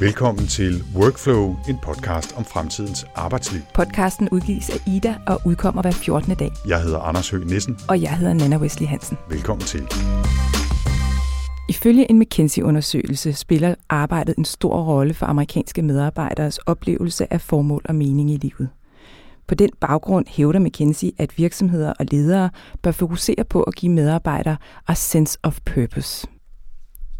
Velkommen til Workflow, en podcast om fremtidens arbejdsliv. Podcasten udgives af Ida og udkommer hver 14. dag. Jeg hedder Anders Høgh Nissen. Og jeg hedder Nana Wesley Hansen. Velkommen til. Ifølge en McKinsey-undersøgelse spiller arbejdet en stor rolle for amerikanske medarbejderes oplevelse af formål og mening i livet. På den baggrund hævder McKinsey, at virksomheder og ledere bør fokusere på at give medarbejdere a sense of purpose.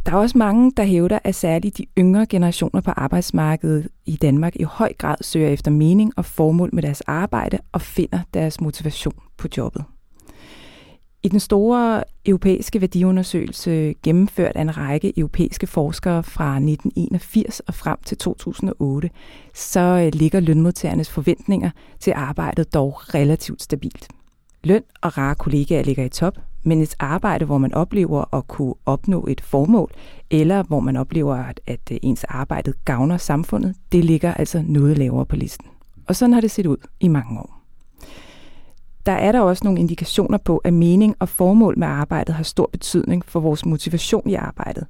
Der er også mange, der hævder, at særligt de yngre generationer på arbejdsmarkedet i Danmark i høj grad søger efter mening og formål med deres arbejde og finder deres motivation på jobbet. I den store europæiske værdiundersøgelse, gennemført af en række europæiske forskere fra 1981 og frem til 2008, så øh, ligger lønmodtagernes forventninger til arbejdet dog relativt stabilt. Løn og rare kollegaer ligger i top, men et arbejde, hvor man oplever at kunne opnå et formål, eller hvor man oplever, at, at øh, ens arbejde gavner samfundet, det ligger altså noget lavere på listen. Og sådan har det set ud i mange år. Der er der også nogle indikationer på, at mening og formål med arbejdet har stor betydning for vores motivation i arbejdet.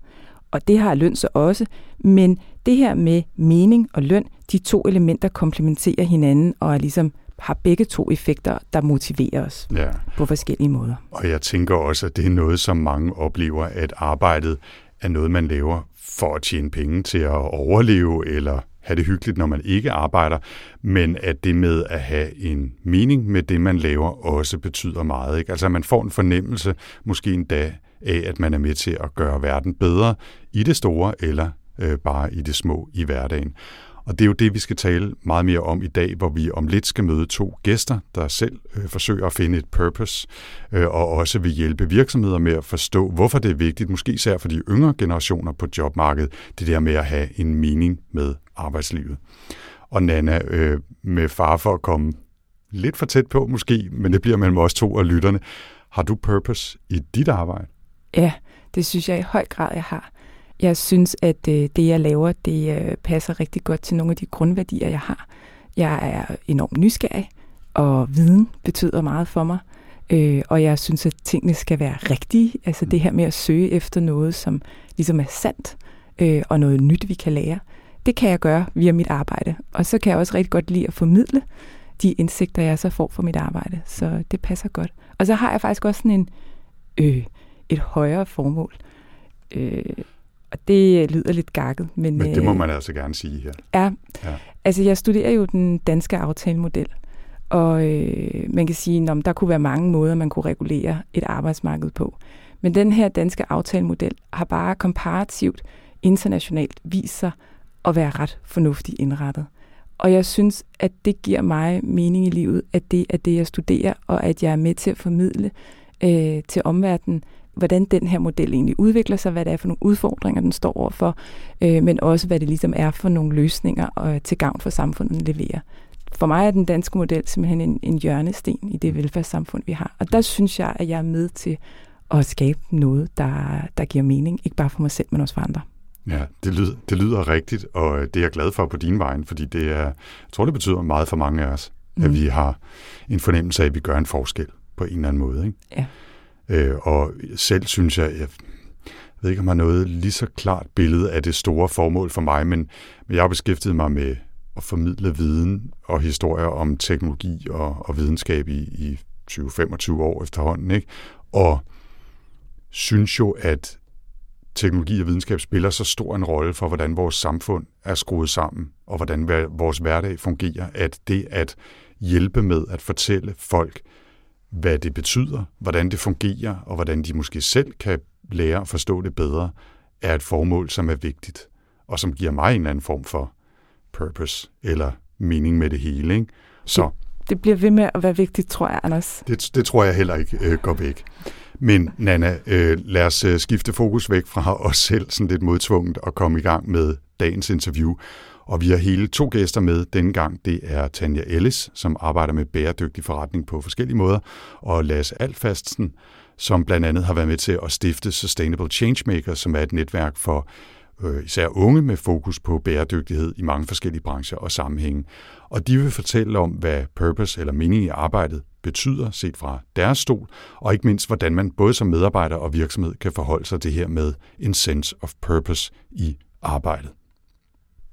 Og det har løn så også, men det her med mening og løn, de to elementer komplementerer hinanden og er ligesom har begge to effekter, der motiverer os ja. på forskellige måder. Og jeg tænker også, at det er noget, som mange oplever, at arbejdet er noget, man laver for at tjene penge til at overleve eller have det hyggeligt, når man ikke arbejder, men at det med at have en mening med det, man laver, også betyder meget. Ikke? Altså at man får en fornemmelse, måske en dag, af, at man er med til at gøre verden bedre i det store eller øh, bare i det små i hverdagen. Og det er jo det, vi skal tale meget mere om i dag, hvor vi om lidt skal møde to gæster, der selv øh, forsøger at finde et purpose, øh, og også vil hjælpe virksomheder med at forstå, hvorfor det er vigtigt, måske især for de yngre generationer på jobmarkedet, det der med at have en mening med arbejdslivet. Og Nana, øh, med far for at komme lidt for tæt på måske, men det bliver mellem os to og lytterne. Har du purpose i dit arbejde? Ja, det synes jeg i høj grad, jeg har. Jeg synes, at øh, det, jeg laver, det øh, passer rigtig godt til nogle af de grundværdier, jeg har. Jeg er enormt nysgerrig, og viden betyder meget for mig. Øh, og jeg synes, at tingene skal være rigtige. Altså det her med at søge efter noget, som ligesom er sandt, øh, og noget nyt, vi kan lære. Det kan jeg gøre via mit arbejde. Og så kan jeg også rigtig godt lide at formidle de indsigter, jeg så får fra mit arbejde. Så det passer godt. Og så har jeg faktisk også sådan en, øh, et højere formål. Øh, og det lyder lidt gakket. Men, men det må øh, man altså gerne sige her. Ja, ja. altså jeg studerer jo den danske aftalemodel. Og øh, man kan sige, at der kunne være mange måder, man kunne regulere et arbejdsmarked på. Men den her danske aftalemodel har bare komparativt internationalt vist sig at være ret fornuftigt indrettet. Og jeg synes, at det giver mig mening i livet, at det er det, jeg studerer, og at jeg er med til at formidle øh, til omverdenen, hvordan den her model egentlig udvikler sig, hvad det er for nogle udfordringer, den står overfor, øh, men også hvad det ligesom er for nogle løsninger øh, til gavn for samfundet, leverer. For mig er den danske model simpelthen en, en hjørnesten i det velfærdssamfund, vi har. Og der synes jeg, at jeg er med til at skabe noget, der, der giver mening, ikke bare for mig selv, men også for andre. Ja, det lyder, det lyder rigtigt, og det er jeg glad for på din vej, fordi det er, jeg tror, det betyder meget for mange af os, mm. at vi har en fornemmelse af, at vi gør en forskel på en eller anden måde. Ikke? Ja. Øh, og selv synes jeg, jeg ved ikke, om jeg har noget lige så klart billede af det store formål for mig, men, men jeg har beskæftiget mig med at formidle viden og historier om teknologi og, og videnskab i, i 20-25 år efterhånden. Ikke? Og synes jo, at teknologi og videnskab spiller så stor en rolle for, hvordan vores samfund er skruet sammen, og hvordan vores hverdag fungerer, at det at hjælpe med at fortælle folk, hvad det betyder, hvordan det fungerer, og hvordan de måske selv kan lære at forstå det bedre, er et formål, som er vigtigt, og som giver mig en eller anden form for purpose eller mening med det hele. Ikke? Så, det, det bliver ved med at være vigtigt, tror jeg, Anders. Det, det tror jeg heller ikke øh, går væk. Men Nana, øh, lad os øh, skifte fokus væk fra os selv sådan lidt modtvunget og komme i gang med dagens interview. Og vi har hele to gæster med denne gang. Det er Tanja Ellis, som arbejder med bæredygtig forretning på forskellige måder, og Lasse Alfastsen, som blandt andet har været med til at stifte Sustainable Changemakers, som er et netværk for øh, især unge med fokus på bæredygtighed i mange forskellige brancher og sammenhænge. Og de vil fortælle om, hvad purpose eller mening i arbejdet betyder set fra deres stol, og ikke mindst, hvordan man både som medarbejder og virksomhed kan forholde sig til det her med en sense of purpose i arbejdet.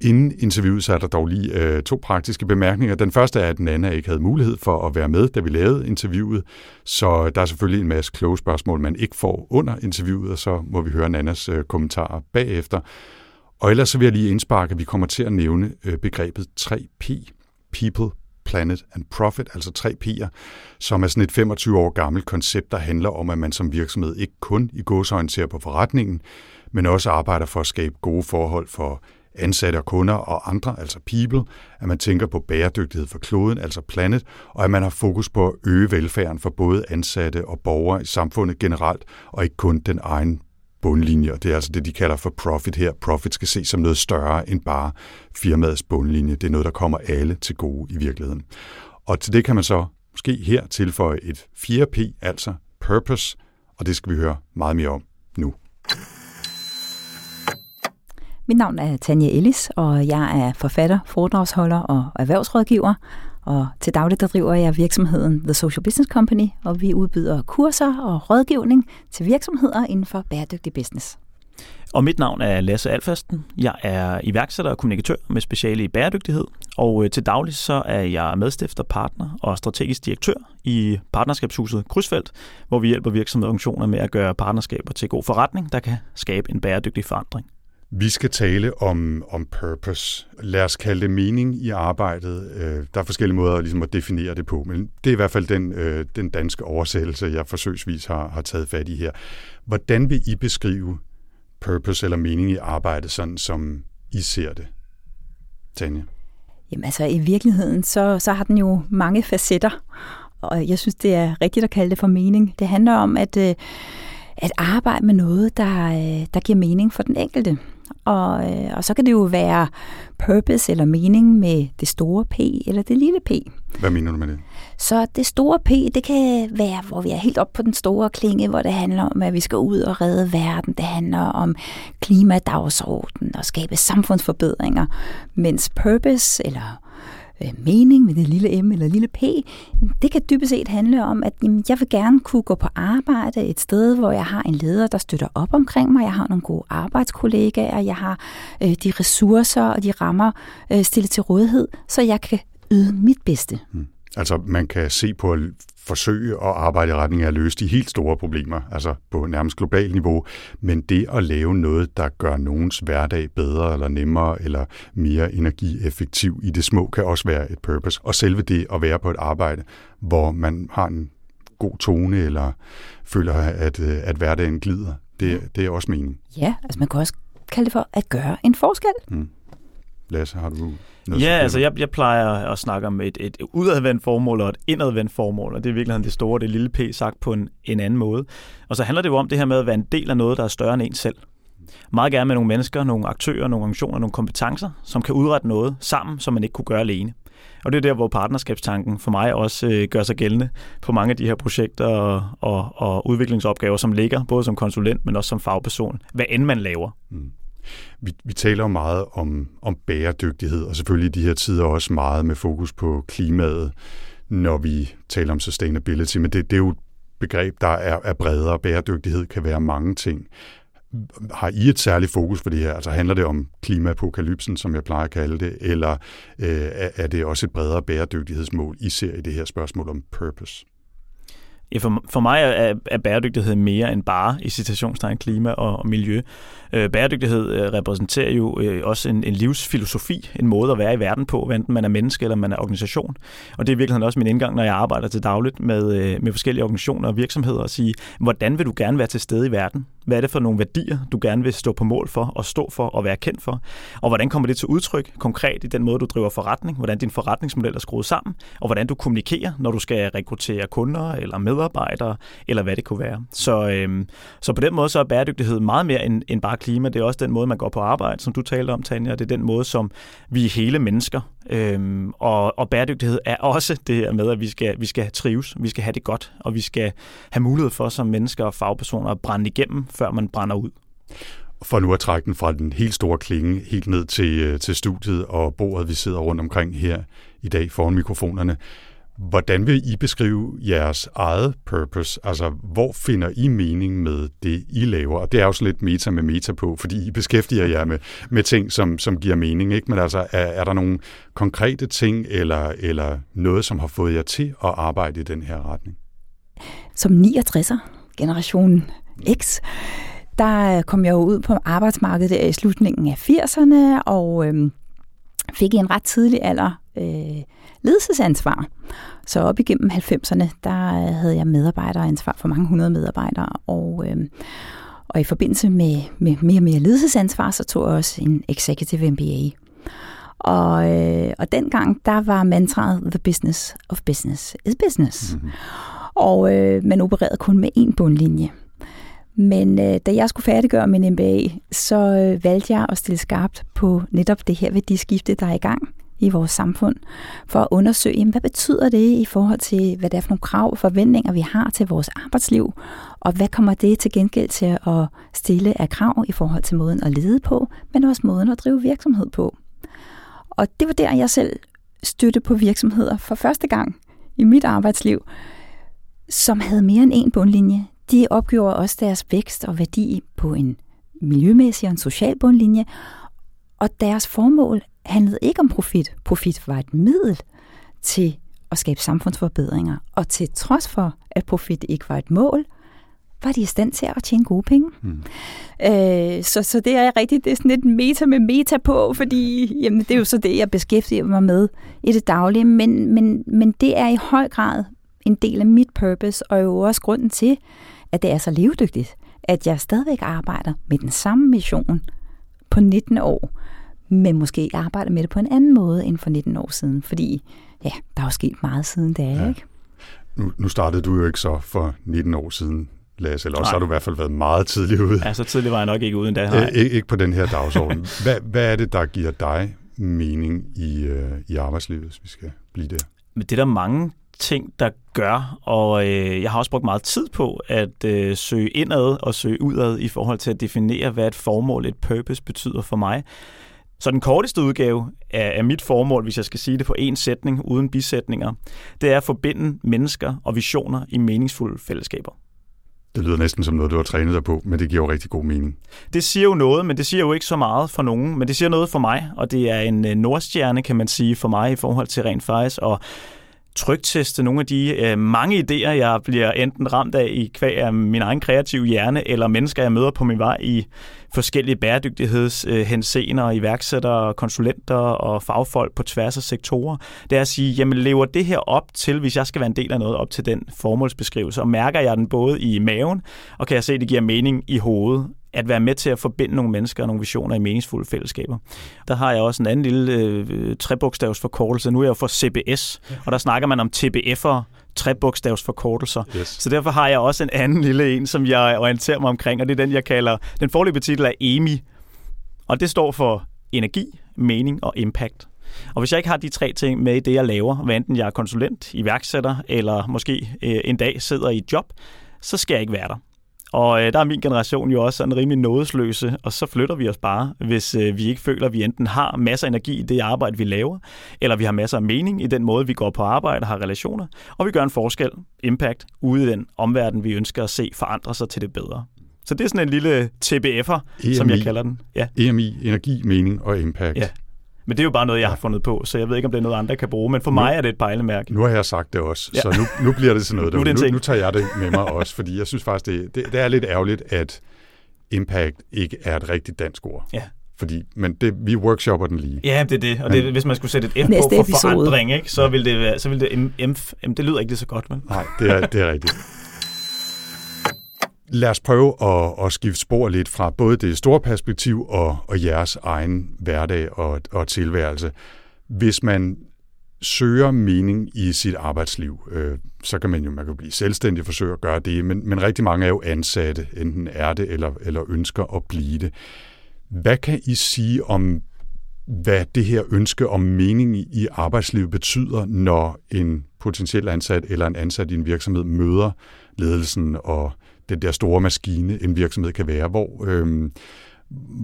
Inden interviewet, så er der dog lige øh, to praktiske bemærkninger. Den første er, at Nana ikke havde mulighed for at være med, da vi lavede interviewet, så der er selvfølgelig en masse kloge spørgsmål, man ikke får under interviewet, og så må vi høre Nannas øh, kommentarer bagefter. Og ellers så vil jeg lige indsparke, at vi kommer til at nævne øh, begrebet 3P, People, Planet and Profit, altså 3 P'er, som er sådan et 25 år gammelt koncept, der handler om, at man som virksomhed ikke kun i godsøjne ser på forretningen, men også arbejder for at skabe gode forhold for ansatte og kunder og andre, altså people, at man tænker på bæredygtighed for kloden, altså planet, og at man har fokus på at øge velfærden for både ansatte og borgere i samfundet generelt, og ikke kun den egen bundlinje, og det er altså det, de kalder for profit her. Profit skal ses som noget større end bare firmaets bundlinje. Det er noget, der kommer alle til gode i virkeligheden. Og til det kan man så måske her tilføje et 4P, altså purpose, og det skal vi høre meget mere om nu. Mit navn er Tanja Ellis, og jeg er forfatter, foredragsholder og erhvervsrådgiver. Og til daglig der driver jeg virksomheden The Social Business Company, og vi udbyder kurser og rådgivning til virksomheder inden for bæredygtig business. Og mit navn er Lasse Alfasten. Jeg er iværksætter og kommunikatør med speciale i bæredygtighed. Og øh, til daglig så er jeg medstifter, partner og strategisk direktør i partnerskabshuset Krydsfelt, hvor vi hjælper virksomheder og organisationer med at gøre partnerskaber til god forretning, der kan skabe en bæredygtig forandring. Vi skal tale om, om purpose. Lad os kalde det mening i arbejdet. Øh, der er forskellige måder ligesom at definere det på, men det er i hvert fald den, øh, den danske oversættelse, jeg forsøgsvis har, har taget fat i her. Hvordan vil I beskrive purpose eller mening i arbejdet, sådan som I ser det? Tanja? Jamen altså, i virkeligheden, så, så har den jo mange facetter, og jeg synes, det er rigtigt at kalde det for mening. Det handler om, at, øh, at arbejde med noget, der, øh, der giver mening for den enkelte. Og, øh, og så kan det jo være purpose eller mening med det store P eller det lille P. Hvad mener du med det? Så det store P, det kan være, hvor vi er helt op på den store klinge, hvor det handler om, at vi skal ud og redde verden. Det handler om klimadagsordenen og skabe samfundsforbedringer. Mens purpose eller øh, mening med det lille m eller lille p, det kan dybest set handle om, at jamen, jeg vil gerne kunne gå på arbejde et sted, hvor jeg har en leder, der støtter op omkring mig, jeg har nogle gode arbejdskollegaer, jeg har øh, de ressourcer og de rammer øh, stillet til rådighed, så jeg kan yde mit bedste. Mm. Altså man kan se på forsøge at arbejde i retning af at løse de helt store problemer, altså på nærmest global niveau, men det at lave noget, der gør nogens hverdag bedre eller nemmere eller mere energieffektiv i det små, kan også være et purpose. Og selve det at være på et arbejde, hvor man har en god tone eller føler, at, at hverdagen glider, det, det er også mening. Ja, altså man kan også kalde det for at gøre en forskel. Mm. Lasse, har du noget ja, altså jeg, jeg plejer at snakke om et, et udadvendt formål og et indadvendt formål, og det er virkelig det store, det lille p sagt på en, en anden måde. Og så handler det jo om det her med at være en del af noget, der er større end en selv. Meget gerne med nogle mennesker, nogle aktører, nogle organisationer, nogle kompetencer, som kan udrette noget sammen, som man ikke kunne gøre alene. Og det er der, hvor partnerskabstanken for mig også øh, gør sig gældende på mange af de her projekter og, og, og udviklingsopgaver, som ligger både som konsulent, men også som fagperson, hvad end man laver. Mm. Vi, vi taler meget om, om bæredygtighed, og selvfølgelig i de her tider også meget med fokus på klimaet, når vi taler om sustainability, men det, det er jo et begreb, der er, er bredere. Bæredygtighed kan være mange ting. Har I et særligt fokus på det her? Altså handler det om klimapokalypsen, som jeg plejer at kalde det, eller øh, er det også et bredere bæredygtighedsmål, I ser i det her spørgsmål om purpose? Ja, for, for mig er, er bæredygtighed mere end bare i citationstegn klima og, og miljø. Øh, bæredygtighed øh, repræsenterer jo øh, også en, en livsfilosofi, en måde at være i verden på, enten man er menneske eller man er organisation. Og det er virkelig også min indgang, når jeg arbejder til dagligt med, øh, med forskellige organisationer og virksomheder, at sige, hvordan vil du gerne være til stede i verden? Hvad er det for nogle værdier, du gerne vil stå på mål for og stå for og være kendt for? Og hvordan kommer det til udtryk konkret i den måde, du driver forretning? Hvordan din forretningsmodel er skruet sammen? Og hvordan du kommunikerer, når du skal rekruttere kunder eller medarbejdere, eller hvad det kunne være. Så, øhm, så på den måde så er bæredygtighed meget mere end, end bare klima. Det er også den måde, man går på arbejde, som du talte om, Tanja. Det er den måde, som vi er hele mennesker. Øhm, og, og bæredygtighed er også det her med, at vi skal, vi skal trives, vi skal have det godt, og vi skal have mulighed for som mennesker og fagpersoner at brænde igennem, før man brænder ud. For nu at trække den fra den helt store klinge helt ned til, øh, til studiet og bordet, vi sidder rundt omkring her i dag foran mikrofonerne. Hvordan vil I beskrive jeres eget purpose? Altså, hvor finder I mening med det, I laver? Og det er jo sådan lidt meta med meta på, fordi I beskæftiger jer med, med ting, som, som giver mening. Ikke? Men altså, er, er der nogle konkrete ting eller, eller noget, som har fået jer til at arbejde i den her retning? Som 69'er, generation X, der øh, kom jeg jo ud på arbejdsmarkedet i slutningen af 80'erne, og Øhm fik i en ret tidlig alder øh, ledelsesansvar. Så op igennem 90'erne, der havde jeg medarbejderansvar for mange hundrede medarbejdere, og, øh, og i forbindelse med, med mere og mere ledelsesansvar, så tog jeg også en executive MBA. Og, øh, og dengang, der var mantraet, the business of business is business. Mm-hmm. Og øh, man opererede kun med én bundlinje. Men øh, da jeg skulle færdiggøre min MBA, så øh, valgte jeg at stille skarpt på netop det her værdiskifte, der er i gang i vores samfund, for at undersøge, jamen, hvad betyder det i forhold til, hvad det er for nogle krav og forventninger, vi har til vores arbejdsliv, og hvad kommer det til gengæld til at stille af krav i forhold til måden at lede på, men også måden at drive virksomhed på. Og det var der, jeg selv støtte på virksomheder for første gang i mit arbejdsliv, som havde mere end en bundlinje. De opgjorde også deres vækst og værdi på en miljømæssig og en social bundlinje, og deres formål handlede ikke om profit. Profit var et middel til at skabe samfundsforbedringer, og til trods for, at profit ikke var et mål, var de i stand til at tjene gode penge. Mm. Øh, så, så det er rigtigt, det er sådan lidt meta med meta på, fordi jamen, det er jo så det, jeg beskæftiger mig med i det daglige, men, men, men det er i høj grad en del af mit purpose, og jo også grunden til, at det er så levedygtigt, at jeg stadigvæk arbejder med den samme mission på 19 år, men måske arbejder med det på en anden måde end for 19 år siden, fordi ja, der er jo sket meget siden da, ja. ikke? Nu, nu startede du jo ikke så for 19 år siden, Lasse, eller også har du i hvert fald været meget tidligt ude. Ja, så tidligt var jeg nok ikke uden da. Nej. Ikke, ikke på den her dagsorden. Hvad, hvad er det, der giver dig mening i, øh, i arbejdslivet, hvis vi skal blive der? Men det er der mange ting, der gør, og øh, jeg har også brugt meget tid på at øh, søge indad og søge udad i forhold til at definere, hvad et formål, et purpose betyder for mig. Så den korteste udgave af, af mit formål, hvis jeg skal sige det på én sætning uden bisætninger, det er at forbinde mennesker og visioner i meningsfulde fællesskaber. Det lyder næsten som noget, du har trænet dig på, men det giver jo rigtig god mening. Det siger jo noget, men det siger jo ikke så meget for nogen, men det siger noget for mig, og det er en øh, nordstjerne, kan man sige, for mig i forhold til rent faktisk at trygteste nogle af de øh, mange idéer, jeg bliver enten ramt af i kvæg af min egen kreative hjerne, eller mennesker, jeg møder på min vej i forskellige bæredygtighedshensener, øh, iværksættere, konsulenter og fagfolk på tværs af sektorer. Det er at sige, jamen lever det her op til, hvis jeg skal være en del af noget, op til den formålsbeskrivelse, og mærker jeg den både i maven, og kan jeg se, at det giver mening i hovedet, at være med til at forbinde nogle mennesker og nogle visioner i meningsfulde fællesskaber. Der har jeg også en anden lille øh, trebogstavsforkortelse. Nu er jeg jo for CBS, og der snakker man om TBF'er, trebogstavsforkortelser. Yes. Så derfor har jeg også en anden lille en, som jeg orienterer mig omkring, og det er den, jeg kalder, den forløbige titel er EMI. Og det står for energi, mening og impact. Og hvis jeg ikke har de tre ting med i det, jeg laver, hvad enten jeg er konsulent, iværksætter, eller måske øh, en dag sidder i et job, så skal jeg ikke være der. Og øh, der er min generation jo også sådan rimelig nådesløse, og så flytter vi os bare, hvis øh, vi ikke føler, at vi enten har masser af energi i det arbejde, vi laver, eller vi har masser af mening i den måde, vi går på arbejde og har relationer, og vi gør en forskel, impact, ude i den omverden, vi ønsker at se forandre sig til det bedre. Så det er sådan en lille TBF'er, EMI, som jeg kalder den. Ja. EMI, energi, mening og impact. Ja. Men det er jo bare noget, jeg har fundet på, så jeg ved ikke, om det er noget, andre kan bruge. Men for nu, mig er det et pejlemærke. Nu har jeg sagt det også, ja. så nu, nu bliver det sådan noget. nu, nu, nu tager jeg det med mig også, fordi jeg synes faktisk, det, det, det er lidt ærgerligt, at impact ikke er et rigtigt dansk ord. Ja. Fordi, men det, vi workshopper den lige. Ja, det er det. Og det, hvis man skulle sætte et F på for episode. forandring, ikke, så ville det, så ville det, M, M, det lyder ikke lige så godt, men. Nej, det er, det er rigtigt. Lad os prøve at, at skifte spor lidt fra både det store perspektiv og, og jeres egen hverdag og, og tilværelse. Hvis man søger mening i sit arbejdsliv, øh, så kan man jo man kan blive selvstændig forsøge at gøre det, men, men rigtig mange er jo ansatte, enten er det eller, eller ønsker at blive det. Hvad kan I sige om, hvad det her ønske om mening i arbejdslivet betyder, når en potentiel ansat eller en ansat i en virksomhed møder ledelsen og den der store maskine, en virksomhed kan være. Hvor, øh,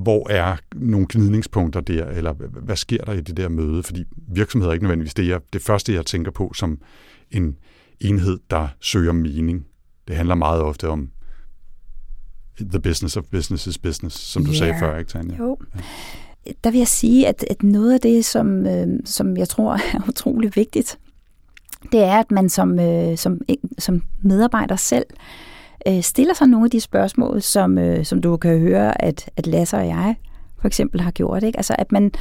hvor er nogle gnidningspunkter der, eller hvad sker der i det der møde? Fordi virksomheder er ikke nødvendigvis det, jeg, det første, jeg tænker på som en enhed, der søger mening. Det handler meget ofte om the business of business is business, som du yeah. sagde før, ikke Tanja? Jo. Der vil jeg sige, at, at noget af det, som, øh, som jeg tror er utrolig vigtigt, det er, at man som, øh, som, som medarbejder selv øh, Øh, stiller sig nogle af de spørgsmål, som, øh, som du kan høre, at, at Lasse og jeg for eksempel har gjort. Ikke? Altså, at man,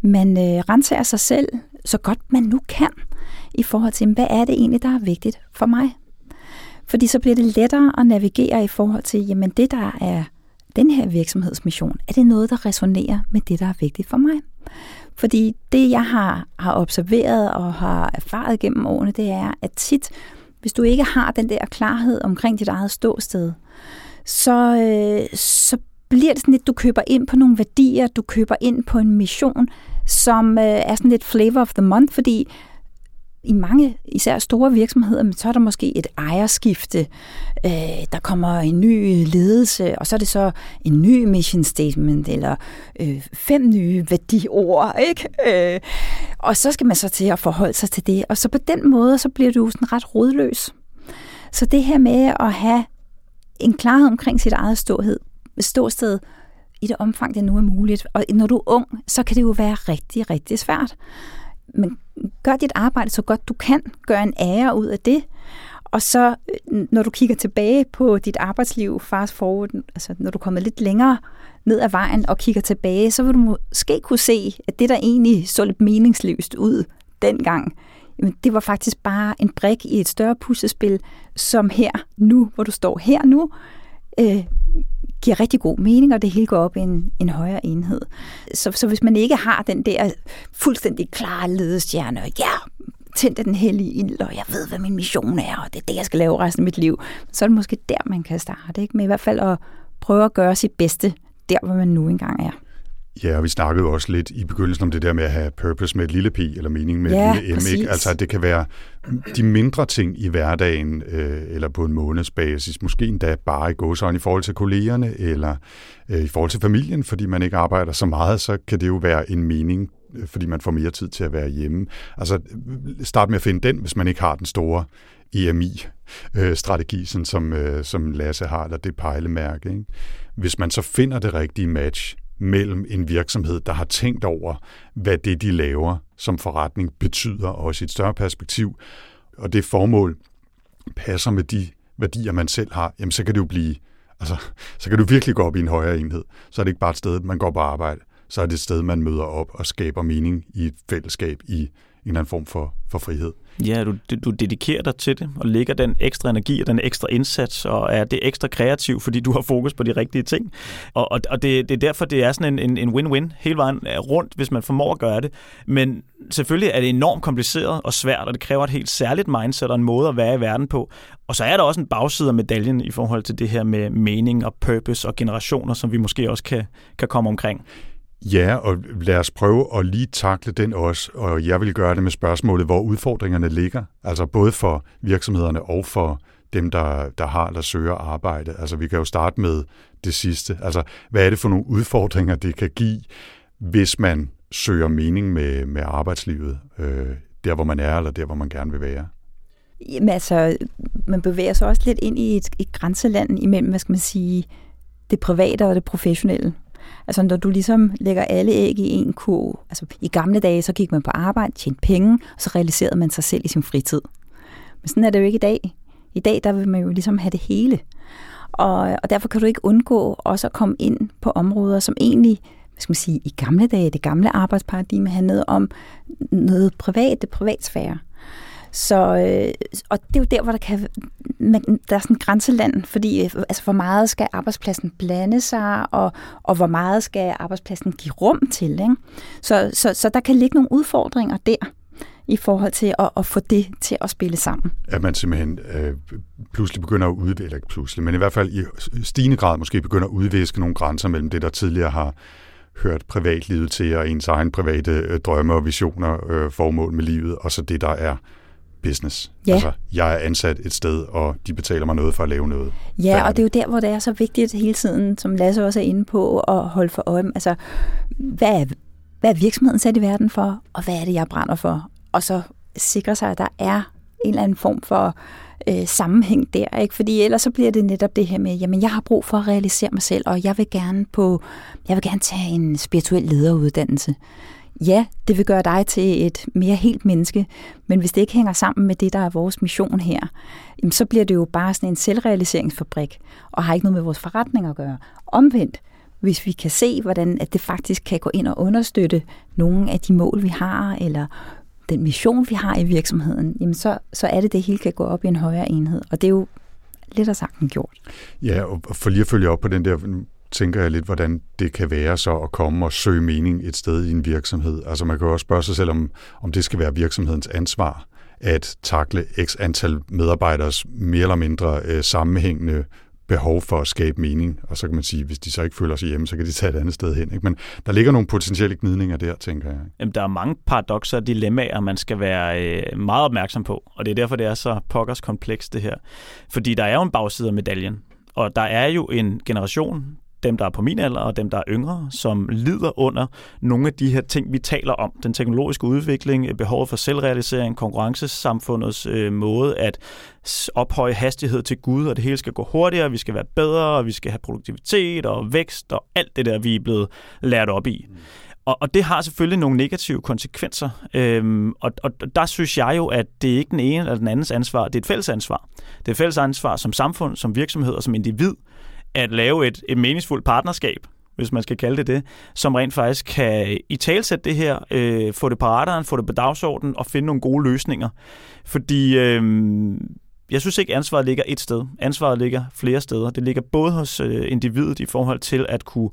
man øh, renser sig selv så godt man nu kan i forhold til, hvad er det egentlig, der er vigtigt for mig? Fordi så bliver det lettere at navigere i forhold til, jamen det, der er den her virksomhedsmission, er det noget, der resonerer med det, der er vigtigt for mig? Fordi det, jeg har, har observeret og har erfaret gennem årene, det er, at tit, hvis du ikke har den der klarhed omkring dit eget ståsted, så, øh, så bliver det sådan lidt, du køber ind på nogle værdier, du køber ind på en mission, som øh, er sådan lidt flavor of the month, fordi i mange, især store virksomheder, så er der måske et ejerskifte, øh, der kommer en ny ledelse, og så er det så en ny mission statement, eller øh, fem nye værdiord, ikke? Øh, og så skal man så til at forholde sig til det, og så på den måde, så bliver du sådan ret rodløs. Så det her med at have en klarhed omkring sit eget ståhed, ståsted, i det omfang, det nu er muligt. Og når du er ung, så kan det jo være rigtig, rigtig svært. Men gør dit arbejde så godt du kan. Gør en ære ud af det. Og så, øh, når du kigger tilbage på dit arbejdsliv, fast forward, altså når du kommer lidt længere ned ad vejen og kigger tilbage, så vil du måske kunne se, at det, der egentlig så lidt meningsløst ud dengang, jamen det var faktisk bare en brik i et større puslespil, som her nu, hvor du står her nu, øh, giver rigtig god mening, og det hele går op i en, en højere enhed. Så, så hvis man ikke har den der fuldstændig klare ledestjerne, og ja, tændte den hellige ild, og jeg ved, hvad min mission er, og det er det, jeg skal lave resten af mit liv, så er det måske der, man kan starte. Ikke? Men i hvert fald at prøve at gøre sit bedste der, hvor man nu engang er. Ja, og vi snakkede også lidt i begyndelsen om det der med at have purpose med et lille p, eller mening med ja, et lille m. Ikke? Altså, at det kan være de mindre ting i hverdagen, øh, eller på en månedsbasis, måske endda bare i gåsøjne i forhold til kollegerne, eller øh, i forhold til familien, fordi man ikke arbejder så meget, så kan det jo være en mening, øh, fordi man får mere tid til at være hjemme. Altså, start med at finde den, hvis man ikke har den store EMI-strategi, sådan som, øh, som Lasse har, eller det pejlemærke. Ikke? Hvis man så finder det rigtige match, mellem en virksomhed, der har tænkt over, hvad det, de laver som forretning, betyder, også i et større perspektiv, og det formål passer med de værdier, man selv har, jamen så kan det jo blive, altså, så kan du virkelig gå op i en højere enhed. Så er det ikke bare et sted, man går på arbejde, så er det et sted, man møder op og skaber mening i et fællesskab i en eller anden form for, for frihed. Ja, du, du dedikerer dig til det, og lægger den ekstra energi og den ekstra indsats, og er det ekstra kreativ, fordi du har fokus på de rigtige ting. Og, og, og det, det er derfor, det er sådan en, en, en win-win hele vejen rundt, hvis man formår at gøre det. Men selvfølgelig er det enormt kompliceret og svært, og det kræver et helt særligt mindset og en måde at være i verden på. Og så er der også en bagside af medaljen i forhold til det her med mening og purpose og generationer, som vi måske også kan, kan komme omkring. Ja, og lad os prøve at lige takle den også, og jeg vil gøre det med spørgsmålet, hvor udfordringerne ligger, altså både for virksomhederne og for dem, der, der har eller søger arbejde. Altså vi kan jo starte med det sidste. Altså hvad er det for nogle udfordringer, det kan give, hvis man søger mening med, med arbejdslivet, øh, der hvor man er, eller der hvor man gerne vil være? Jamen altså, man bevæger sig også lidt ind i et, et grænseland imellem, hvad skal man sige, det private og det professionelle. Altså når du ligesom lægger alle æg i en kurv. Altså i gamle dage, så gik man på arbejde, tjente penge, og så realiserede man sig selv i sin fritid. Men sådan er det jo ikke i dag. I dag, der vil man jo ligesom have det hele. Og, og derfor kan du ikke undgå også at komme ind på områder, som egentlig, hvad skal man sige, i gamle dage, det gamle arbejdsparadigme handlede om noget privat, det privatsfære. Så, øh, og det er jo der, hvor der kan man, der er sådan en grænseland, fordi øh, altså, hvor meget skal arbejdspladsen blande sig, og, og hvor meget skal arbejdspladsen give rum til. Ikke? Så, så, så der kan ligge nogle udfordringer der i forhold til at, at få det til at spille sammen. At man simpelthen øh, pludselig begynder at udviske, eller ikke pludselig, men i hvert fald i stigende grad måske begynder at udvæske nogle grænser mellem det, der tidligere har hørt privatlivet til, og ens egen private øh, drømme og visioner, øh, formål med livet, og så det, der er business. Ja. Altså, jeg er ansat et sted, og de betaler mig noget for at lave noget. Ja, og det er jo der, hvor det er så vigtigt hele tiden, som Lasse også er inde på, at holde for øje. Altså, hvad er, hvad er virksomheden sat i verden for, og hvad er det, jeg brænder for? Og så sikre sig, at der er en eller anden form for øh, sammenhæng der, ikke? Fordi ellers så bliver det netop det her med, jamen jeg har brug for at realisere mig selv, og jeg vil gerne på, jeg vil gerne tage en spirituel lederuddannelse. Ja, det vil gøre dig til et mere helt menneske, men hvis det ikke hænger sammen med det, der er vores mission her, jamen så bliver det jo bare sådan en selvrealiseringsfabrik, og har ikke noget med vores forretning at gøre. Omvendt, hvis vi kan se, hvordan at det faktisk kan gå ind og understøtte nogle af de mål, vi har, eller den mission, vi har i virksomheden, jamen så, så er det, det hele kan gå op i en højere enhed. Og det er jo lidt af sagt gjort. Ja, og for lige at følge op på den der, tænker jeg lidt, hvordan det kan være så at komme og søge mening et sted i en virksomhed. Altså man kan jo også spørge sig selv, om, om det skal være virksomhedens ansvar at takle x antal medarbejderes mere eller mindre øh, sammenhængende behov for at skabe mening, og så kan man sige, hvis de så ikke føler sig hjemme, så kan de tage et andet sted hen. Ikke? Men der ligger nogle potentielle gnidninger der, tænker jeg. Jamen, der er mange paradoxer og dilemmaer, man skal være øh, meget opmærksom på, og det er derfor, det er så pokkers komplekst, det her. Fordi der er jo en bagside af medaljen, og der er jo en generation, dem, der er på min alder, og dem, der er yngre, som lider under nogle af de her ting, vi taler om. Den teknologiske udvikling, behovet for selvrealisering, konkurrencesamfundets øh, måde at ophøje hastighed til Gud, og det hele skal gå hurtigere, vi skal være bedre, og vi skal have produktivitet og vækst og alt det der, vi er blevet lært op i. Og, og det har selvfølgelig nogle negative konsekvenser. Øhm, og, og der synes jeg jo, at det er ikke den ene eller den andens ansvar, det er et fælles ansvar. Det er et fælles ansvar som samfund, som virksomhed og som individ, at lave et, et meningsfuldt partnerskab, hvis man skal kalde det det, som rent faktisk kan i talsætte det her, øh, få det på radaren, få det på dagsordenen og finde nogle gode løsninger. Fordi øh, jeg synes ikke, ansvaret ligger et sted. Ansvaret ligger flere steder. Det ligger både hos øh, individet i forhold til at kunne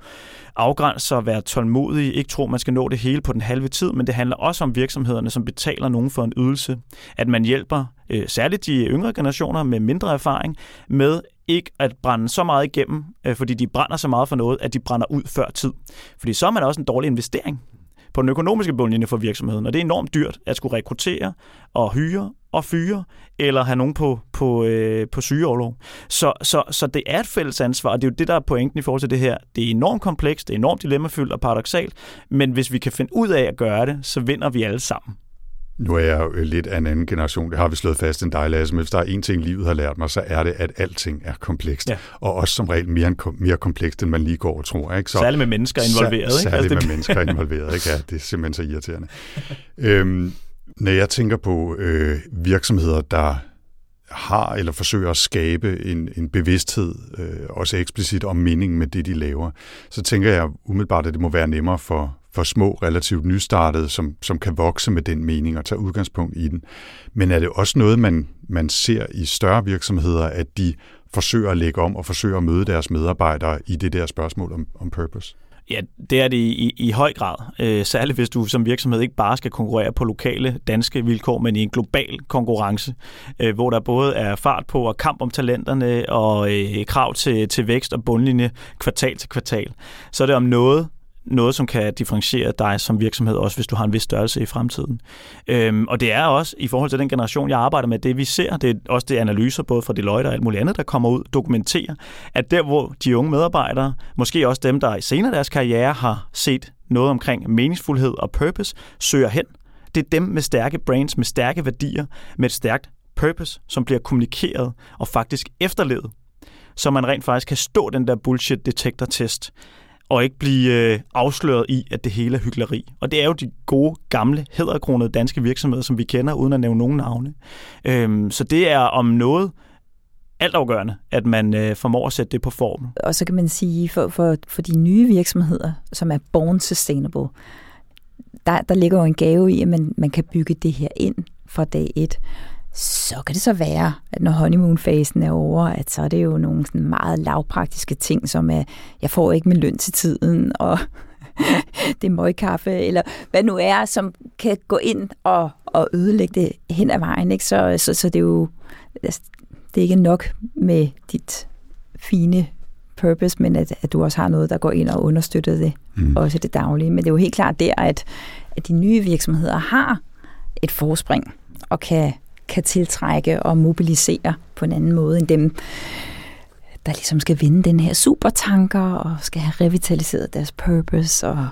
afgrænse sig og være tålmodig, ikke tro, man skal nå det hele på den halve tid, men det handler også om virksomhederne, som betaler nogen for en ydelse. At man hjælper øh, særligt de yngre generationer med mindre erfaring med ikke at brænde så meget igennem, øh, fordi de brænder så meget for noget, at de brænder ud før tid. Fordi så er man også en dårlig investering på den økonomiske bundlinje for virksomheden, og det er enormt dyrt at skulle rekruttere og hyre og fyre, eller have nogen på, på, øh, på sygeoverlov. Så, så, så det er et fælles ansvar, og det er jo det, der er pointen i forhold til det her. Det er enormt komplekst, det er enormt dilemmafyldt og paradoxalt, men hvis vi kan finde ud af at gøre det, så vinder vi alle sammen. Nu er jeg jo lidt af en anden generation, det har vi slået fast end dig, Lasse, men hvis der er en ting, livet har lært mig, så er det, at alting er komplekst. Ja. Og også som regel mere, mere komplekst, end man lige går og tror. Ikke? Så, særligt med mennesker involveret. Sær, særligt altså, med mennesker involveret. Ikke? Ja, det er simpelthen så irriterende. øhm, når jeg tænker på øh, virksomheder, der har eller forsøger at skabe en, en bevidsthed, øh, også eksplicit om meningen med det, de laver, så tænker jeg umiddelbart, at det må være nemmere for, for små, relativt nystartede, som, som kan vokse med den mening og tage udgangspunkt i den. Men er det også noget, man, man ser i større virksomheder, at de forsøger at lægge om og forsøger at møde deres medarbejdere i det der spørgsmål om, om purpose? Ja, det er det i, i, i høj grad. Øh, særligt hvis du som virksomhed ikke bare skal konkurrere på lokale danske vilkår, men i en global konkurrence, øh, hvor der både er fart på og kamp om talenterne og øh, krav til, til vækst og bundlinje kvartal til kvartal. Så er det om noget noget, som kan differentiere dig som virksomhed, også hvis du har en vis størrelse i fremtiden. Øhm, og det er også, i forhold til den generation, jeg arbejder med, det vi ser, det er også det analyser, både fra Deloitte og alt muligt andet, der kommer ud, dokumenterer, at der, hvor de unge medarbejdere, måske også dem, der i senere deres karriere har set noget omkring meningsfuldhed og purpose, søger hen. Det er dem med stærke brains, med stærke værdier, med et stærkt purpose, som bliver kommunikeret og faktisk efterlevet så man rent faktisk kan stå den der bullshit-detektor-test og ikke blive øh, afsløret i, at det hele er hyggeleri. Og det er jo de gode, gamle, hedderkronede danske virksomheder, som vi kender, uden at nævne nogen navne. Øhm, så det er om noget altafgørende, at man øh, formår at sætte det på form. Og så kan man sige, for, for, for de nye virksomheder, som er born sustainable, der, der ligger jo en gave i, at man, man kan bygge det her ind fra dag et så kan det så være, at når honeymoon-fasen er over, at så er det jo nogle sådan meget lavpraktiske ting, som er, jeg får ikke min løn til tiden, og det er møgkaffe, eller hvad nu er, som kan gå ind og, og ødelægge det hen ad vejen. Ikke? Så, så, så det er jo altså, det er ikke nok med dit fine purpose, men at, at du også har noget, der går ind og understøtter det, mm. også det daglige. Men det er jo helt klart der, at, at de nye virksomheder har et forspring, og kan kan tiltrække og mobilisere på en anden måde end dem, der ligesom skal vinde den her supertanker og skal have revitaliseret deres purpose og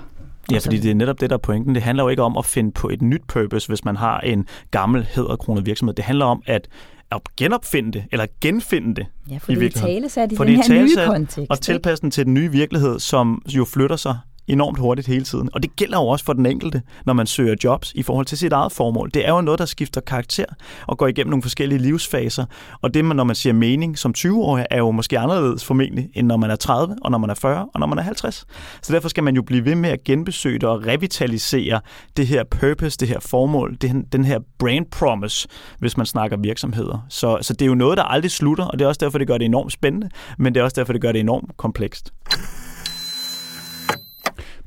Ja, fordi det er netop det, der er pointen. Det handler jo ikke om at finde på et nyt purpose, hvis man har en gammel hedderkronet virksomhed. Det handler om at at genopfinde det, eller genfinde det ja, for i virkeligheden. For det er i den her nye kontekst. Og tilpasse den til den nye virkelighed, som jo flytter sig enormt hurtigt hele tiden. Og det gælder jo også for den enkelte, når man søger jobs i forhold til sit eget formål. Det er jo noget, der skifter karakter og går igennem nogle forskellige livsfaser. Og det, man, når man siger mening som 20-årig, er jo måske anderledes formentlig, end når man er 30, og når man er 40, og når man er 50. Så derfor skal man jo blive ved med at genbesøge det og revitalisere det her purpose, det her formål, det, den her brand promise, hvis man snakker virksomheder. Så, så det er jo noget, der aldrig slutter, og det er også derfor, det gør det enormt spændende, men det er også derfor, det gør det enormt komplekst.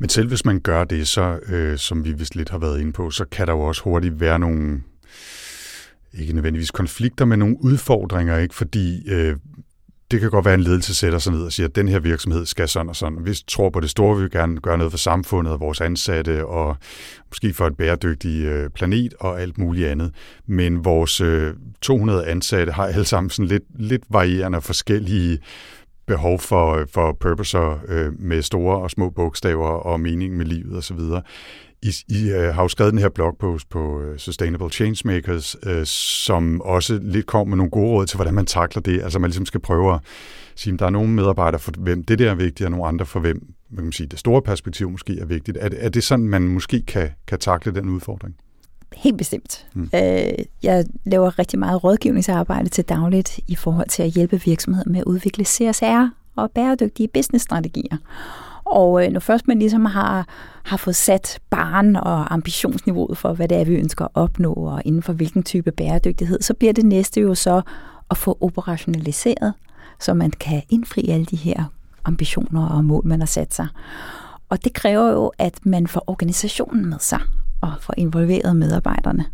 Men selv hvis man gør det, så øh, som vi vist lidt har været inde på, så kan der jo også hurtigt være nogle, ikke nødvendigvis konflikter, men nogle udfordringer, ikke? fordi øh, det kan godt være, at en ledelse sætter sig ned og siger, at den her virksomhed skal sådan og sådan. Vi tror på det store, vi vil gerne gøre noget for samfundet og vores ansatte, og måske for et bæredygtig øh, planet og alt muligt andet. Men vores øh, 200 ansatte har alle sammen sådan lidt, lidt varierende og forskellige behov for, for purposer øh, med store og små bogstaver og mening med livet osv. I, I øh, har jo skrevet den her blogpost på øh, Sustainable Changemakers, øh, som også lidt kom med nogle gode råd til, hvordan man takler det. Altså man ligesom skal prøve at sige, at der er nogle medarbejdere, for hvem det der er vigtigt, og nogle andre, for hvem man kan sige, det store perspektiv måske er vigtigt. Er, er det sådan, man måske kan, kan takle den udfordring? Helt bestemt. Mm. Øh, jeg laver rigtig meget rådgivningsarbejde til dagligt i forhold til at hjælpe virksomheder med at udvikle CSR og bæredygtige businessstrategier. Og øh, når først man ligesom har, har fået sat barn og ambitionsniveauet for, hvad det er, vi ønsker at opnå, og inden for hvilken type bæredygtighed, så bliver det næste jo så at få operationaliseret, så man kan indfri alle de her ambitioner og mål, man har sat sig. Og det kræver jo, at man får organisationen med sig og får involveret medarbejderne.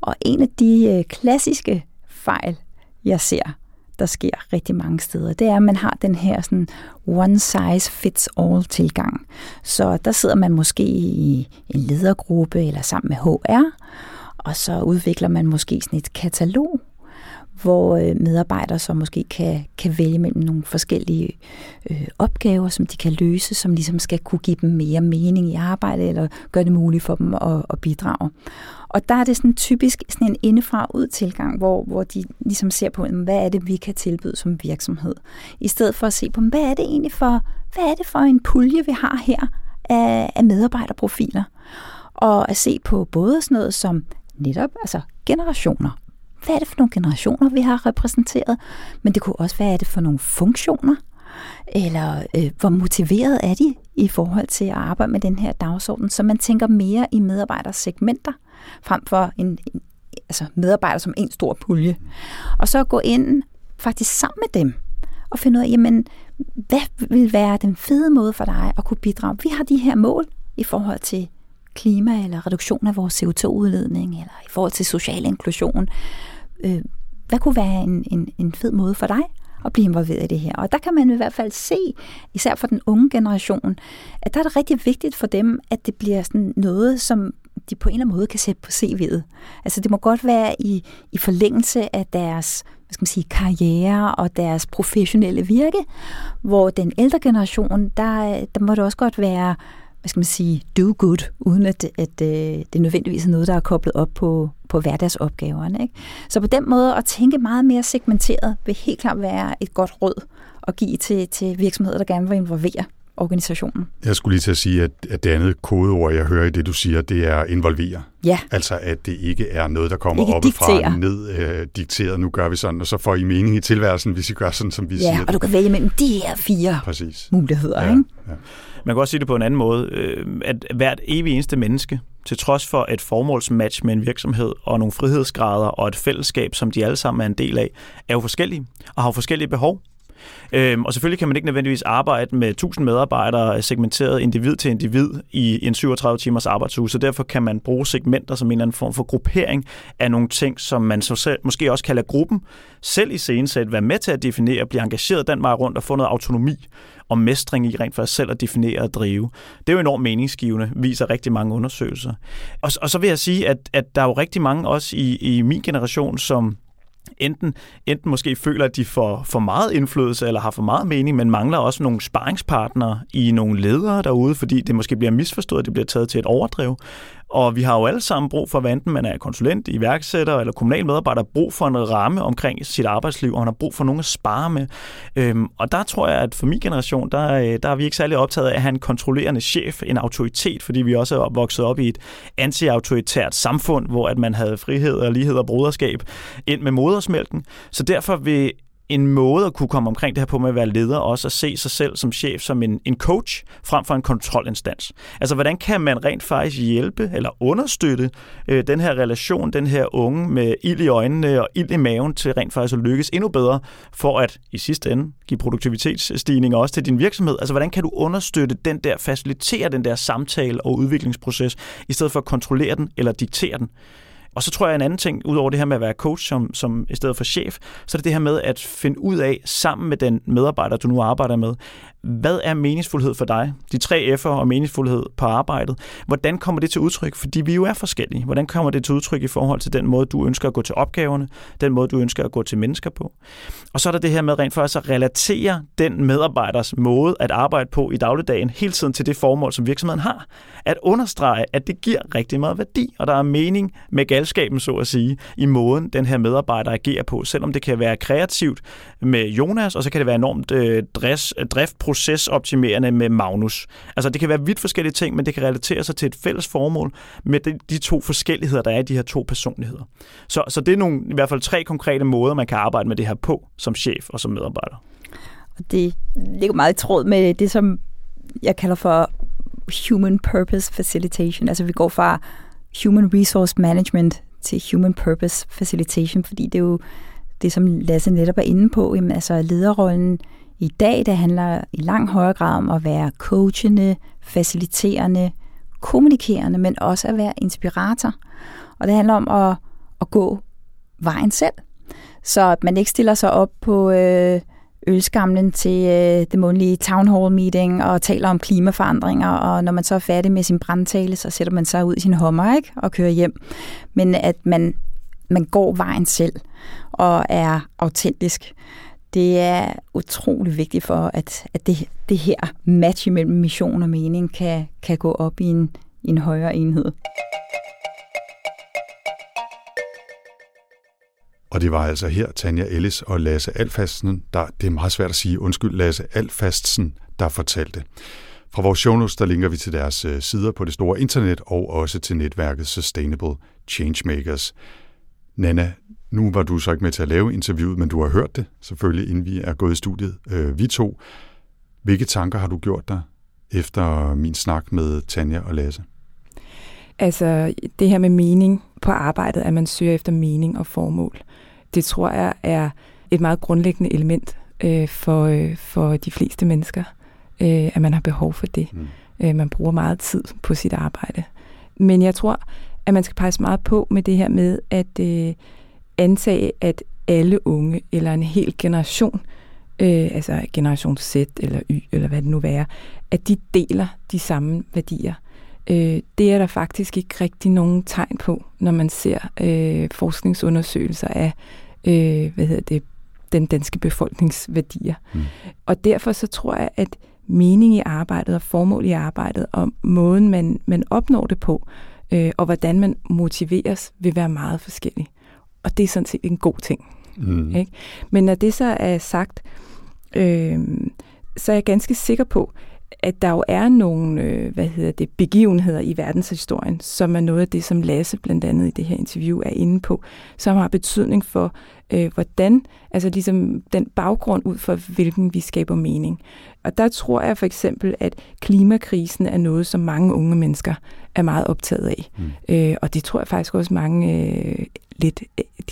Og en af de øh, klassiske fejl, jeg ser, der sker rigtig mange steder, det er, at man har den her sådan one size fits all tilgang. Så der sidder man måske i en ledergruppe eller sammen med HR, og så udvikler man måske sådan et katalog hvor øh, medarbejdere så måske kan, kan vælge mellem nogle forskellige øh, opgaver, som de kan løse, som ligesom skal kunne give dem mere mening i arbejdet, eller gøre det muligt for dem at, at bidrage. Og der er det sådan typisk sådan en indefra-ud tilgang, hvor, hvor de ligesom ser på, hvad er det, vi kan tilbyde som virksomhed, i stedet for at se på, hvad er det egentlig for, hvad er det for en pulje, vi har her af, af medarbejderprofiler, og at se på både sådan noget som netop altså generationer, hvad er det for nogle generationer, vi har repræsenteret? Men det kunne også være, hvad er det for nogle funktioner? Eller øh, hvor motiveret er de i forhold til at arbejde med den her dagsorden? Så man tænker mere i medarbejdersegmenter, frem for en, en altså medarbejder som en stor pulje. Og så gå ind faktisk sammen med dem og finde ud af, jamen, hvad vil være den fede måde for dig at kunne bidrage? Vi har de her mål i forhold til klima eller reduktion af vores CO2-udledning eller i forhold til social inklusion. Øh, hvad kunne være en, en, en fed måde for dig at blive involveret i det her? Og der kan man i hvert fald se, især for den unge generation, at der er det rigtig vigtigt for dem, at det bliver sådan noget, som de på en eller anden måde kan sætte på CV'et. Altså det må godt være i, i forlængelse af deres hvad skal man sige, karriere og deres professionelle virke, hvor den ældre generation, der, der må det også godt være hvad skal man sige, do good, uden at, at, øh, det nødvendigvis er noget, der er koblet op på, på hverdagsopgaverne. Ikke? Så på den måde at tænke meget mere segmenteret vil helt klart være et godt råd at give til, til virksomheder, der gerne vil involvere organisationen. Jeg skulle lige til at sige, at, at det andet kodeord, jeg hører i det, du siger, det er involvere. Ja. Altså, at det ikke er noget, der kommer oppefra ned, øh, dikteret, nu gør vi sådan, og så får I mening i tilværelsen, hvis I gør sådan, som vi ja, siger. Ja, og du kan vælge mellem de her fire Præcis. muligheder. Ja, ikke? Ja. Man kan også sige det på en anden måde, øh, at hvert evig eneste menneske, til trods for et formålsmatch med en virksomhed og nogle frihedsgrader og et fællesskab, som de alle sammen er en del af, er jo forskellige og har jo forskellige behov. Øhm, og selvfølgelig kan man ikke nødvendigvis arbejde med 1000 medarbejdere øh, segmenteret individ til individ i en 37 timers arbejdsuge, så derfor kan man bruge segmenter som en eller anden form for gruppering af nogle ting, som man så selv, måske også kan lade gruppen selv i scenesæt være med til at definere, blive engageret den vej rundt og få noget autonomi og mestring i rent for selv at definere og drive. Det er jo enormt meningsgivende, viser rigtig mange undersøgelser. Og, og så vil jeg sige, at, at der er jo rigtig mange også i, i min generation, som enten, enten måske føler, at de får for meget indflydelse eller har for meget mening, men mangler også nogle sparringspartnere i nogle ledere derude, fordi det måske bliver misforstået, det bliver taget til et overdrev. Og vi har jo alle sammen brug for, hvad enten man er konsulent, iværksætter eller kommunal medarbejder, brug for en ramme omkring sit arbejdsliv, og han har brug for nogen at spare med. Øhm, og der tror jeg, at for min generation, der, øh, der er vi ikke særlig optaget af at have en kontrollerende chef, en autoritet, fordi vi også er vokset op i et anti-autoritært samfund, hvor at man havde frihed og lighed og broderskab ind med modersmælken. Så derfor vil en måde at kunne komme omkring det her på med at være leder, også at se sig selv som chef som en, en coach, frem for en kontrolinstans. Altså, hvordan kan man rent faktisk hjælpe eller understøtte øh, den her relation, den her unge med ild i øjnene og ild i maven til rent faktisk at lykkes endnu bedre, for at i sidste ende give produktivitetsstigninger også til din virksomhed? Altså, hvordan kan du understøtte den der, facilitere den der samtale og udviklingsproces, i stedet for at kontrollere den eller diktere den? Og så tror jeg en anden ting, udover det her med at være coach som, som i stedet for chef, så er det det her med at finde ud af, sammen med den medarbejder, du nu arbejder med, hvad er meningsfuldhed for dig? De tre F'er og meningsfuldhed på arbejdet. Hvordan kommer det til udtryk? Fordi vi jo er forskellige. Hvordan kommer det til udtryk i forhold til den måde, du ønsker at gå til opgaverne, den måde, du ønsker at gå til mennesker på? Og så er der det her med rent faktisk at relatere den medarbejders måde at arbejde på i dagligdagen hele tiden til det formål, som virksomheden har. At understrege, at det giver rigtig meget værdi, og der er mening med galskaben, så at sige, i måden, den her medarbejder agerer på. Selvom det kan være kreativt med Jonas, og så kan det være enormt øh, øh driftproces procesoptimerende med Magnus. Altså det kan være vidt forskellige ting, men det kan relatere sig til et fælles formål med de, de to forskelligheder, der er i de her to personligheder. Så, så det er nogle, i hvert fald tre konkrete måder, man kan arbejde med det her på som chef og som medarbejder. Og det ligger meget i tråd med det, som jeg kalder for human purpose facilitation. Altså vi går fra human resource management til human purpose facilitation, fordi det er jo det, som Lasse netop er inde på, jamen, altså lederrollen i dag, det handler i langt højere grad om at være coachende, faciliterende, kommunikerende, men også at være inspirator. Og det handler om at, at gå vejen selv. Så at man ikke stiller sig op på øh, ølskamlen til øh, det månedlige town hall meeting og taler om klimaforandringer, og når man så er færdig med sin brandtale, så sætter man sig ud i sin hummer ikke? og kører hjem. Men at man, man går vejen selv og er autentisk det er utrolig vigtigt for, at, at det, det her match mellem mission og mening kan, kan gå op i en, i en højere enhed. Og det var altså her Tanja Ellis og Lasse Alfastsen, der, det er meget svært at sige, undskyld, Lasse Alfastsen, der fortalte. Fra vores show notes, der linker vi til deres øh, sider på det store internet og også til netværket Sustainable Changemakers. Nana, nu var du så ikke med til at lave interviewet, men du har hørt det selvfølgelig, inden vi er gået i studiet. Øh, vi to. Hvilke tanker har du gjort dig efter min snak med Tanja og Lasse? Altså det her med mening på arbejdet, at man søger efter mening og formål, det tror jeg er et meget grundlæggende element øh, for, øh, for de fleste mennesker, øh, at man har behov for det. Mm. Øh, man bruger meget tid på sit arbejde. Men jeg tror, at man skal passe meget på med det her med, at øh, antage, at alle unge, eller en hel generation, øh, altså generation Z eller Y, eller hvad det nu er, at de deler de samme værdier. Øh, det er der faktisk ikke rigtig nogen tegn på, når man ser øh, forskningsundersøgelser af øh, hvad hedder det, den danske befolkningsværdier. Mm. Og derfor så tror jeg, at mening i arbejdet og formål i arbejdet og måden, man, man opnår det på, øh, og hvordan man motiveres, vil være meget forskellig. Og det er sådan set en god ting. Mm. Ikke? Men når det så er sagt, øh, så er jeg ganske sikker på, at der jo er nogle øh, hvad hedder det, begivenheder i verdenshistorien, som er noget af det, som Lasse blandt andet i det her interview er inde på, som har betydning for øh, hvordan, altså ligesom den baggrund ud for, hvilken vi skaber mening. Og der tror jeg for eksempel, at klimakrisen er noget, som mange unge mennesker er meget optaget af. Mm. Øh, og det tror jeg faktisk også mange øh, lidt,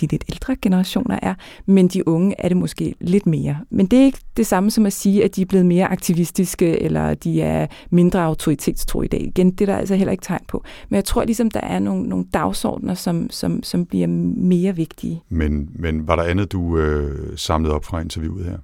de lidt ældre generationer er, men de unge er det måske lidt mere. Men det er ikke det samme som at sige, at de er blevet mere aktivistiske, eller de er mindre autoritetstro i dag. Igen, det er der altså heller ikke tegn på. Men jeg tror ligesom, der er nogle, nogle dagsordner, som, som, som bliver mere vigtige. Men, men var der andet, du øh, samlede op fra interviewet her?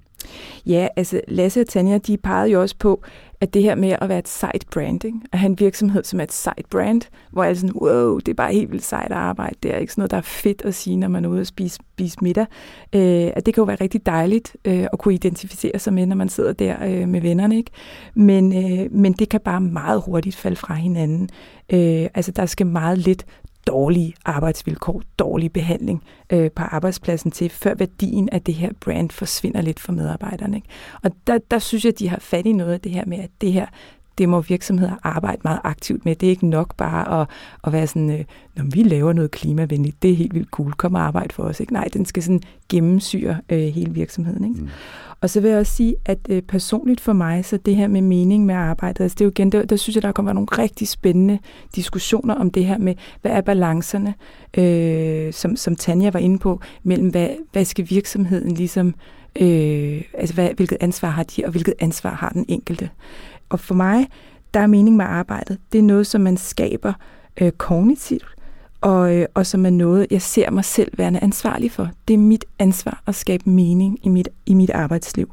Ja, altså Lasse og Tanja, de pegede jo også på, at det her med at være et sejt branding, at have en virksomhed som er et sejt brand, hvor alle sådan, wow, det er bare helt vildt sejt at arbejde. Det er ikke sådan noget, der er fedt at sige, når man er ude og spise, spise middag. Øh, at det kan jo være rigtig dejligt øh, at kunne identificere sig med, når man sidder der øh, med vennerne. Ikke? Men, øh, men det kan bare meget hurtigt falde fra hinanden. Øh, altså der skal meget lidt dårlige arbejdsvilkår, dårlig behandling øh, på arbejdspladsen til, før værdien af det her brand forsvinder lidt for medarbejderne. Ikke? Og der, der synes jeg, at de har fat i noget af det her med, at det her, det må virksomheder arbejde meget aktivt med. Det er ikke nok bare at, at være sådan, øh, når vi laver noget klimavenligt, det er helt vildt cool, kom og arbejde for os. Ikke? Nej, den skal sådan gennemsyre øh, hele virksomheden. Ikke? Mm. Og så vil jeg også sige, at øh, personligt for mig, så det her med mening med arbejdet, altså det er jo igen, der, der synes jeg, der kommer nogle rigtig spændende diskussioner om det her med, hvad er balancerne, øh, som, som Tanja var inde på, mellem hvad, hvad skal virksomheden ligesom, øh, altså hvad, hvilket ansvar har de, og hvilket ansvar har den enkelte. Og for mig, der er mening med arbejdet. Det er noget, som man skaber øh, kognitivt, og, øh, og som er noget, jeg ser mig selv værende ansvarlig for. Det er mit ansvar at skabe mening i mit, i mit arbejdsliv.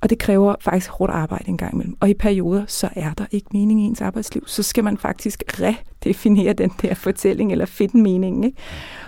Og det kræver faktisk hårdt arbejde en gang imellem. Og i perioder, så er der ikke mening i ens arbejdsliv. Så skal man faktisk redefinere den der fortælling, eller finde meningen. Ikke?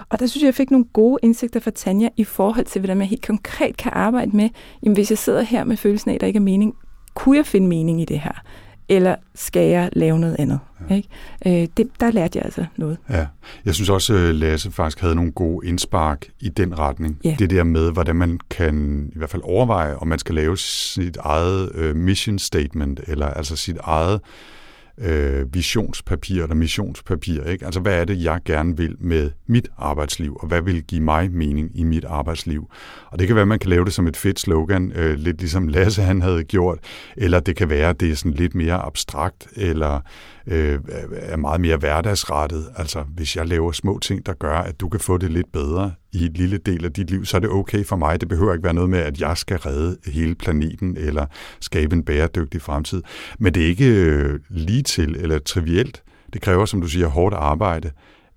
Og der synes jeg, jeg fik nogle gode indsigter fra Tanja i forhold til, hvordan man helt konkret kan arbejde med, jamen hvis jeg sidder her med følelsen af, at der ikke er mening, kunne jeg finde mening i det her? eller skal jeg lave noget andet? Ja. Ikke? Øh, det, der lærte jeg altså noget. Ja. Jeg synes også, at Lasse faktisk havde nogle gode indspark i den retning. Ja. Det der med, hvordan man kan i hvert fald overveje, om man skal lave sit eget øh, mission statement, eller altså sit eget øh, øh, visionspapir eller missionspapir. Ikke? Altså, hvad er det, jeg gerne vil med mit arbejdsliv, og hvad vil give mig mening i mit arbejdsliv? Og det kan være, at man kan lave det som et fedt slogan, øh, lidt ligesom Lasse han havde gjort, eller det kan være, at det er sådan lidt mere abstrakt, eller øh, er meget mere hverdagsrettet. Altså, hvis jeg laver små ting, der gør, at du kan få det lidt bedre i et lille del af dit liv, så er det okay for mig. Det behøver ikke være noget med, at jeg skal redde hele planeten eller skabe en bæredygtig fremtid. Men det er ikke øh, lige til eller trivielt. Det kræver, som du siger, hårdt arbejde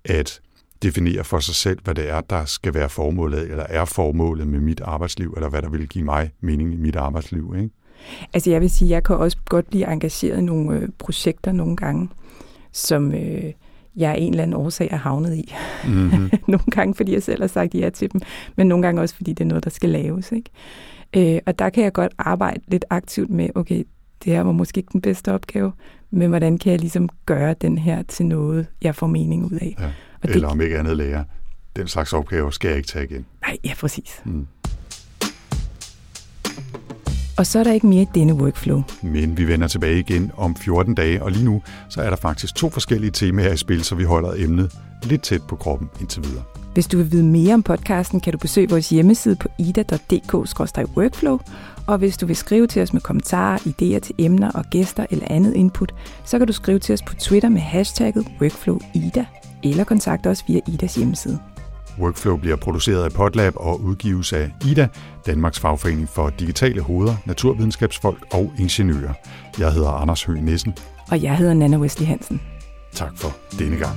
at definere for sig selv, hvad det er, der skal være formålet, eller er formålet med mit arbejdsliv, eller hvad der vil give mig mening i mit arbejdsliv. Ikke? Altså jeg vil sige, jeg kan også godt blive engageret i nogle øh, projekter nogle gange, som øh, jeg af en eller anden årsag er havnet i. Mm-hmm. nogle gange, fordi jeg selv har sagt ja til dem, men nogle gange også, fordi det er noget, der skal laves. Ikke? Øh, og der kan jeg godt arbejde lidt aktivt med, okay, det her var måske ikke den bedste opgave, men hvordan kan jeg ligesom gøre den her til noget, jeg får mening ud af. Ja. Og Eller det, om ikke andet lære, den slags opgaver skal jeg ikke tage igen. Nej, ja, præcis. Mm. Og så er der ikke mere i denne workflow. Men vi vender tilbage igen om 14 dage, og lige nu så er der faktisk to forskellige temaer i spil, så vi holder emnet lidt tæt på kroppen indtil videre. Hvis du vil vide mere om podcasten, kan du besøge vores hjemmeside på ida.dk-workflow, og hvis du vil skrive til os med kommentarer, idéer til emner og gæster eller andet input, så kan du skrive til os på Twitter med hashtagget WorkflowIda, eller kontakte os via Idas hjemmeside. Workflow bliver produceret af Podlab og udgives af IDA, Danmarks fagforening for digitale hoveder, naturvidenskabsfolk og ingeniører. Jeg hedder Anders Høgh Nissen. Og jeg hedder Nana Wesley Hansen. Tak for denne gang.